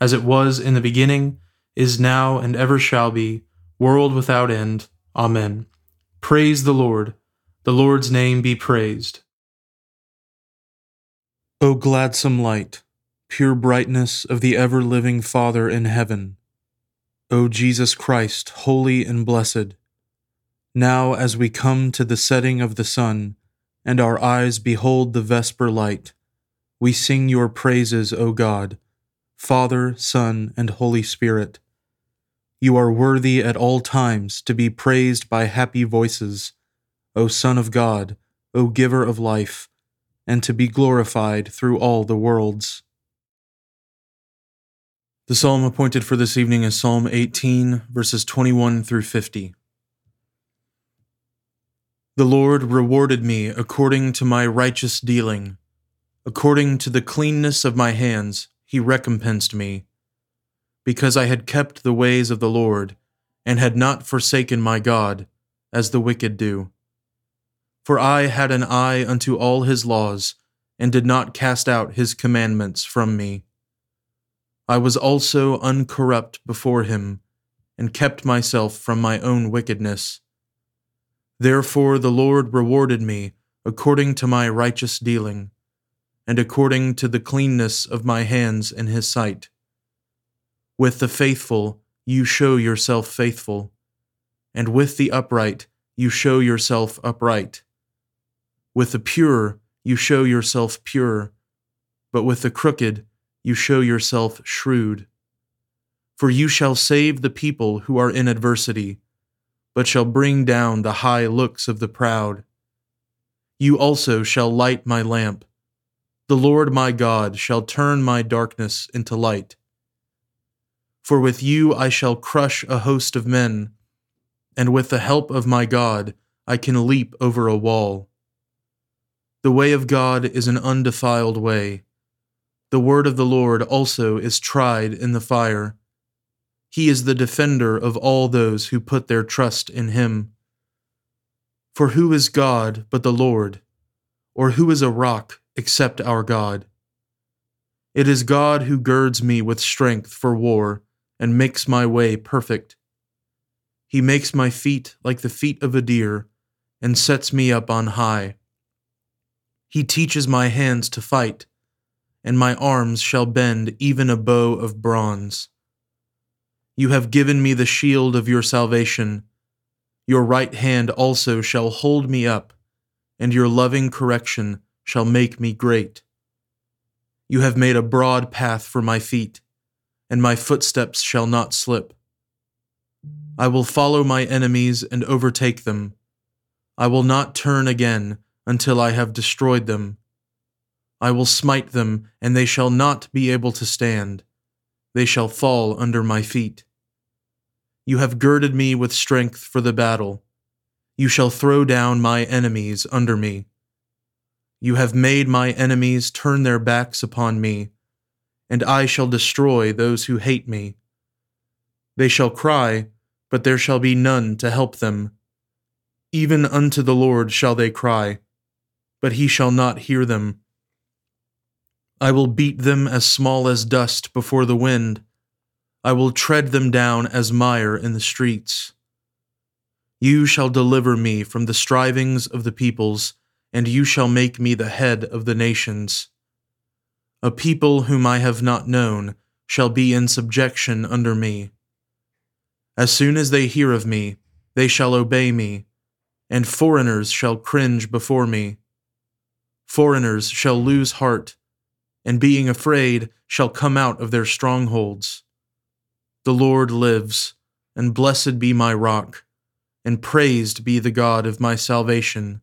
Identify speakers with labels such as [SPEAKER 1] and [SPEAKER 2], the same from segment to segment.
[SPEAKER 1] as it was in the beginning, is now, and ever shall be, world without end. Amen. Praise the Lord. The Lord's name be praised. O gladsome light, pure brightness of the ever living Father in heaven, O Jesus Christ, holy and blessed, now as we come to the setting of the sun, and our eyes behold the vesper light, we sing your praises, O God Father, Son, and Holy Spirit. You are worthy at all times to be praised by happy voices, O Son of God, O Giver of life, and to be glorified through all the worlds. The psalm appointed for this evening is Psalm 18, verses 21 through 50. The Lord rewarded me according to my righteous dealing, according to the cleanness of my hands he recompensed me, because I had kept the ways of the Lord, and had not forsaken my God, as the wicked do. For I had an eye unto all his laws, and did not cast out his commandments from me. I was also uncorrupt before him, and kept myself from my own wickedness. Therefore the Lord rewarded me according to my righteous dealing and according to the cleanness of my hands in his sight. With the faithful you show yourself faithful, and with the upright you show yourself upright. With the pure you show yourself pure, but with the crooked you show yourself shrewd. For you shall save the people who are in adversity, but shall bring down the high looks of the proud. You also shall light my lamp. The Lord my God shall turn my darkness into light. For with you I shall crush a host of men, and with the help of my God I can leap over a wall. The way of God is an undefiled way. The word of the Lord also is tried in the fire. He is the defender of all those who put their trust in him. For who is God but the Lord? Or who is a rock except our God. It is God who girds me with strength for war and makes my way perfect. He makes my feet like the feet of a deer and sets me up on high. He teaches my hands to fight, and my arms shall bend even a bow of bronze. You have given me the shield of your salvation. Your right hand also shall hold me up, and your loving correction shall make me great. You have made a broad path for my feet, and my footsteps shall not slip. I will follow my enemies and overtake them. I will not turn again until I have destroyed them. I will smite them, and they shall not be able to stand. They shall fall under my feet. You have girded me with strength for the battle. You shall throw down my enemies under me. You have made my enemies turn their backs upon me, and I shall destroy those who hate me. They shall cry, but there shall be none to help them. Even unto the Lord shall they cry, but he shall not hear them. I will beat them as small as dust before the wind. I will tread them down as mire in the streets. You shall deliver me from the strivings of the peoples, and you shall make me the head of the nations. A people whom I have not known shall be in subjection under me. As soon as they hear of me, they shall obey me, and foreigners shall cringe before me. Foreigners shall lose heart and being afraid shall come out of their strongholds. The Lord lives, and blessed be my rock, and praised be the God of my salvation,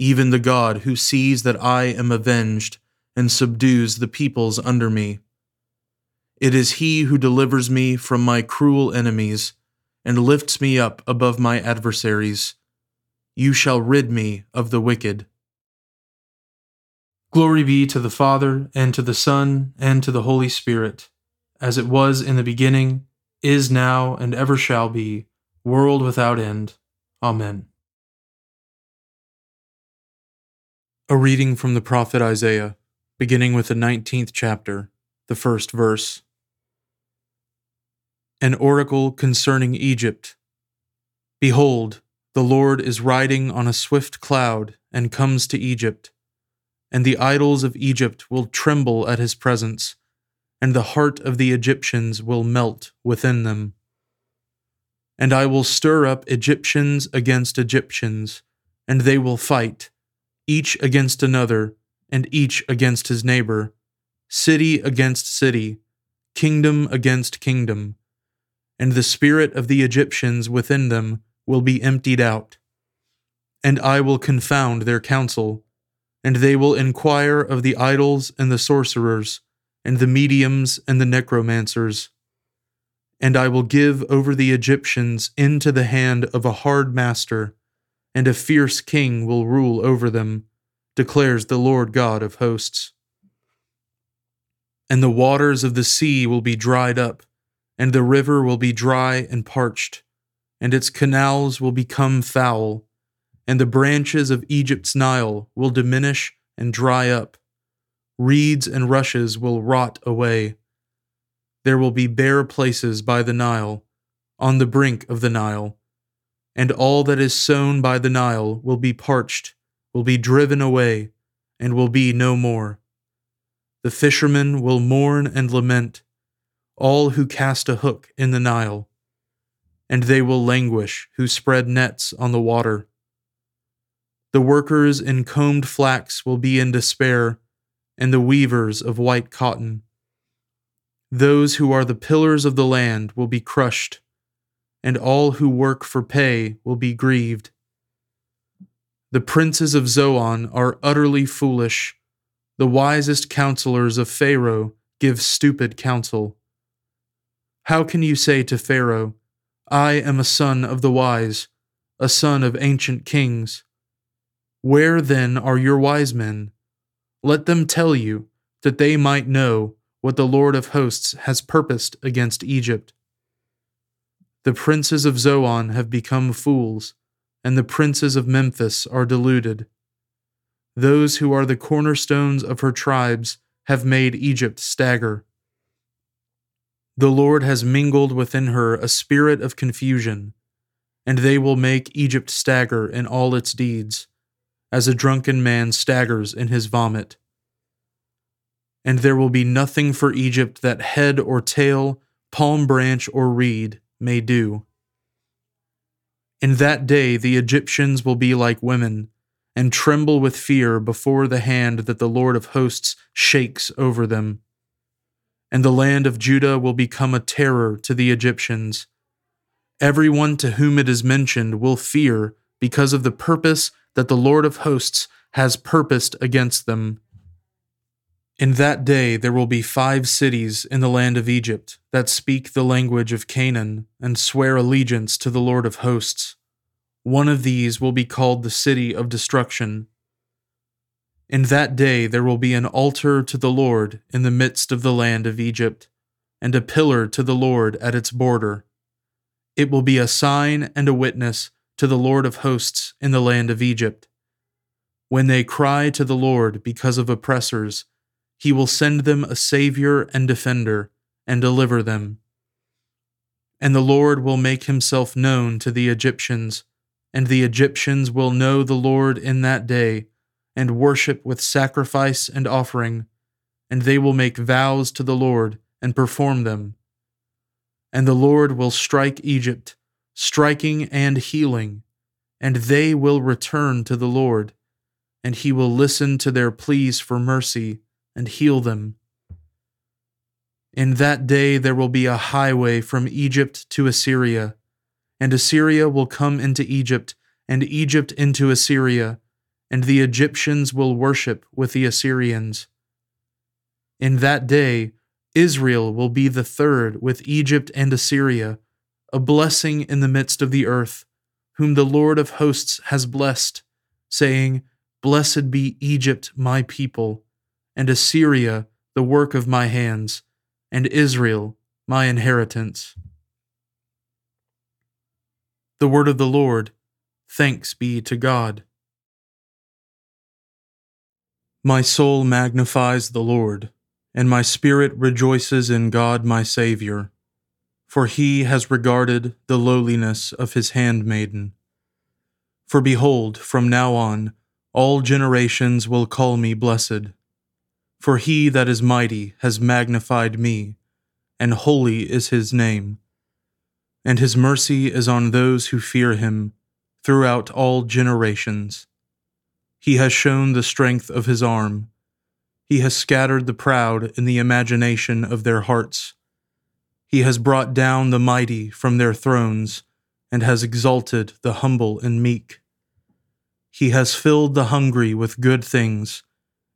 [SPEAKER 1] even the God who sees that I am avenged and subdues the peoples under me. It is he who delivers me from my cruel enemies and lifts me up above my adversaries. You shall rid me of the wicked. Glory be to the Father, and to the Son, and to the Holy Spirit, as it was in the beginning, is now, and ever shall be, world without end. Amen. A reading from the prophet Isaiah, beginning with the nineteenth chapter, the first verse. An oracle concerning Egypt. Behold, the Lord is riding on a swift cloud and comes to Egypt and the idols of Egypt will tremble at his presence, and the heart of the Egyptians will melt within them. And I will stir up Egyptians against Egyptians, and they will fight, each against another, and each against his neighbor, city against city, kingdom against kingdom. And the spirit of the Egyptians within them will be emptied out. And I will confound their counsel and they will inquire of the idols and the sorcerers, and the mediums and the necromancers. And I will give over the Egyptians into the hand of a hard master, and a fierce king will rule over them, declares the Lord God of hosts. And the waters of the sea will be dried up, and the river will be dry and parched, and its canals will become foul and the branches of Egypt's Nile will diminish and dry up. Reeds and rushes will rot away. There will be bare places by the Nile, on the brink of the Nile, and all that is sown by the Nile will be parched, will be driven away, and will be no more. The fishermen will mourn and lament, all who cast a hook in the Nile, and they will languish who spread nets on the water. The workers in combed flax will be in despair, and the weavers of white cotton. Those who are the pillars of the land will be crushed, and all who work for pay will be grieved. The princes of Zoan are utterly foolish. The wisest counselors of Pharaoh give stupid counsel. How can you say to Pharaoh, I am a son of the wise, a son of ancient kings? Where then are your wise men? Let them tell you, that they might know what the Lord of hosts has purposed against Egypt. The princes of Zoan have become fools, and the princes of Memphis are deluded. Those who are the cornerstones of her tribes have made Egypt stagger. The Lord has mingled within her a spirit of confusion, and they will make Egypt stagger in all its deeds as a drunken man staggers in his vomit. And there will be nothing for Egypt that head or tail, palm branch or reed may do. In that day the Egyptians will be like women, and tremble with fear before the hand that the Lord of hosts shakes over them. And the land of Judah will become a terror to the Egyptians. Everyone to whom it is mentioned will fear because of the purpose that the Lord of hosts has purposed against them. In that day there will be five cities in the land of Egypt that speak the language of Canaan and swear allegiance to the Lord of hosts. One of these will be called the city of destruction. In that day there will be an altar to the Lord in the midst of the land of Egypt, and a pillar to the Lord at its border. It will be a sign and a witness to the Lord of hosts in the land of Egypt. When they cry to the Lord because of oppressors, he will send them a Savior and defender, and deliver them. And the Lord will make himself known to the Egyptians, and the Egyptians will know the Lord in that day, and worship with sacrifice and offering, and they will make vows to the Lord and perform them. And the Lord will strike Egypt, striking and healing, and they will return to the Lord, and he will listen to their pleas for mercy and heal them. In that day there will be a highway from Egypt to Assyria, and Assyria will come into Egypt, and Egypt into Assyria, and the Egyptians will worship with the Assyrians. In that day, Israel will be the third with Egypt and Assyria, a blessing in the midst of the earth, whom the Lord of hosts has blessed, saying, Blessed be Egypt, my people, and Assyria, the work of my hands, and Israel, my inheritance. The word of the Lord, thanks be to God. My soul magnifies the Lord and my spirit rejoices in God my Saviour, for he has regarded the lowliness of his handmaiden. For behold, from now on, all generations will call me blessed. For he that is mighty has magnified me, and holy is his name. And his mercy is on those who fear him throughout all generations. He has shown the strength of his arm he has scattered the proud in the imagination of their hearts. He has brought down the mighty from their thrones and has exalted the humble and meek. He has filled the hungry with good things,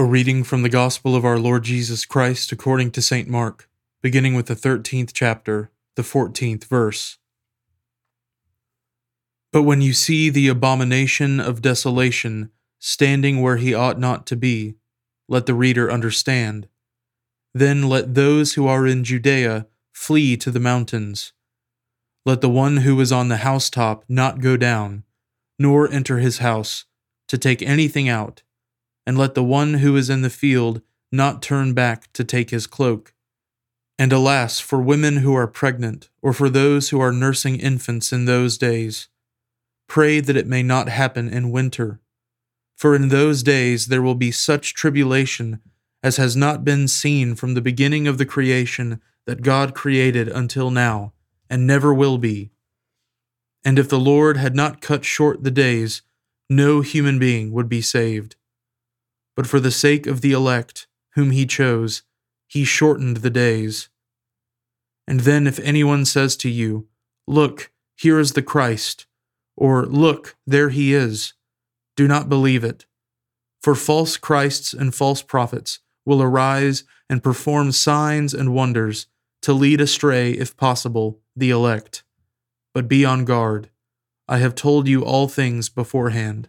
[SPEAKER 1] A reading from the Gospel of our Lord Jesus Christ according to St. Mark, beginning with the 13th chapter, the 14th verse. But when you see the abomination of desolation standing where he ought not to be, let the reader understand. Then let those who are in Judea flee to the mountains. Let the one who is on the housetop not go down, nor enter his house, to take anything out, and let the one who is in the field not turn back to take his cloak. And alas, for women who are pregnant, or for those who are nursing infants in those days, pray that it may not happen in winter for in those days there will be such tribulation as has not been seen from the beginning of the creation that God created until now, and never will be. And if the Lord had not cut short the days, no human being would be saved. But for the sake of the elect, whom he chose, he shortened the days. And then if anyone says to you, Look, here is the Christ, or Look, there he is, do not believe it. For false Christs and false prophets will arise and perform signs and wonders to lead astray, if possible, the elect. But be on guard. I have told you all things beforehand.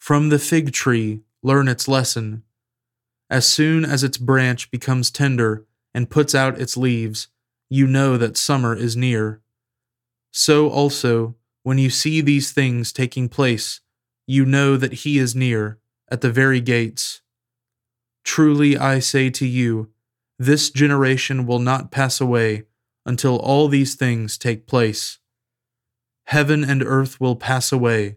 [SPEAKER 1] From the fig tree, learn its lesson. As soon as its branch becomes tender and puts out its leaves, you know that summer is near. So also, when you see these things taking place, you know that he is near, at the very gates. Truly I say to you, this generation will not pass away until all these things take place. Heaven and earth will pass away,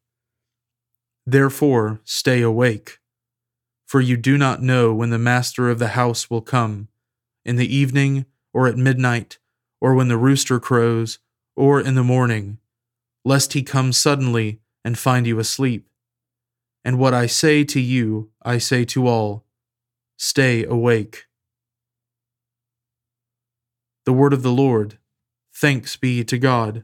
[SPEAKER 1] Therefore, stay awake, for you do not know when the master of the house will come, in the evening, or at midnight, or when the rooster crows, or in the morning, lest he come suddenly and find you asleep. And what I say to you, I say to all stay awake. The word of the Lord. Thanks be to God.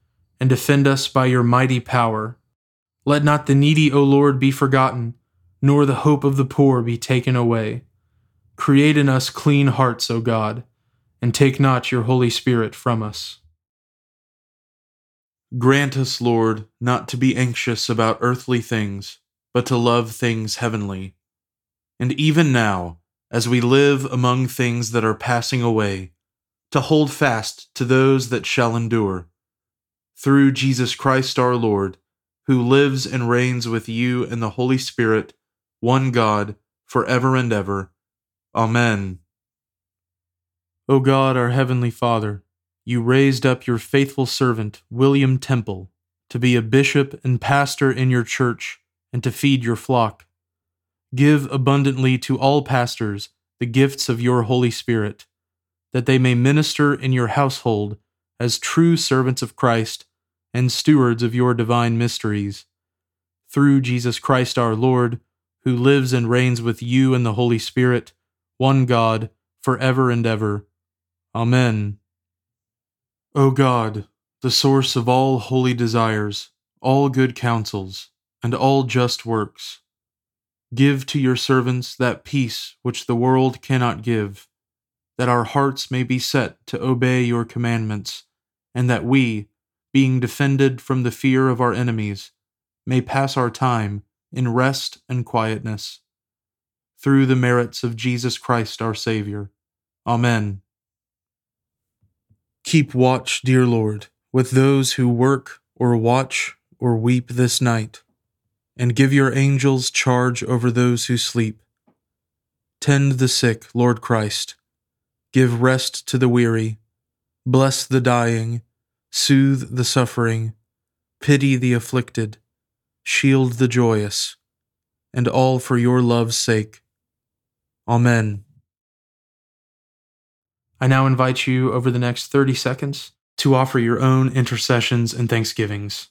[SPEAKER 1] and defend us by your mighty power. Let not the needy, O Lord, be forgotten, nor the hope of the poor be taken away. Create in us clean hearts, O God, and take not your Holy Spirit from us. Grant us, Lord, not to be anxious about earthly things, but to love things heavenly. And even now, as we live among things that are passing away, to hold fast to those that shall endure through Jesus Christ our Lord, who lives and reigns with you in the Holy Spirit, one God, for ever and ever. Amen. O God, our heavenly Father, you raised up your faithful servant, William Temple, to be a bishop and pastor in your church and to feed your flock. Give abundantly to all pastors the gifts of your Holy Spirit, that they may minister in your household as true servants of Christ and stewards of your divine mysteries. Through Jesus Christ our Lord, who lives and reigns with you in the Holy Spirit, one God, for ever and ever. Amen. O God, the source of all holy desires, all good counsels, and all just works, give to your servants that peace which the world cannot give, that our hearts may be set to obey your commandments, and that we, being defended from the fear of our enemies, may pass our time in rest and quietness. Through the merits of Jesus Christ our Savior. Amen. Keep watch, dear Lord, with those who work or watch or weep this night, and give your angels charge over those who sleep. Tend the sick, Lord Christ. Give rest to the weary. Bless the dying soothe the suffering, pity the afflicted, shield the joyous, and all for your love's sake. Amen. I now invite you over the next 30 seconds to offer your own intercessions and thanksgivings.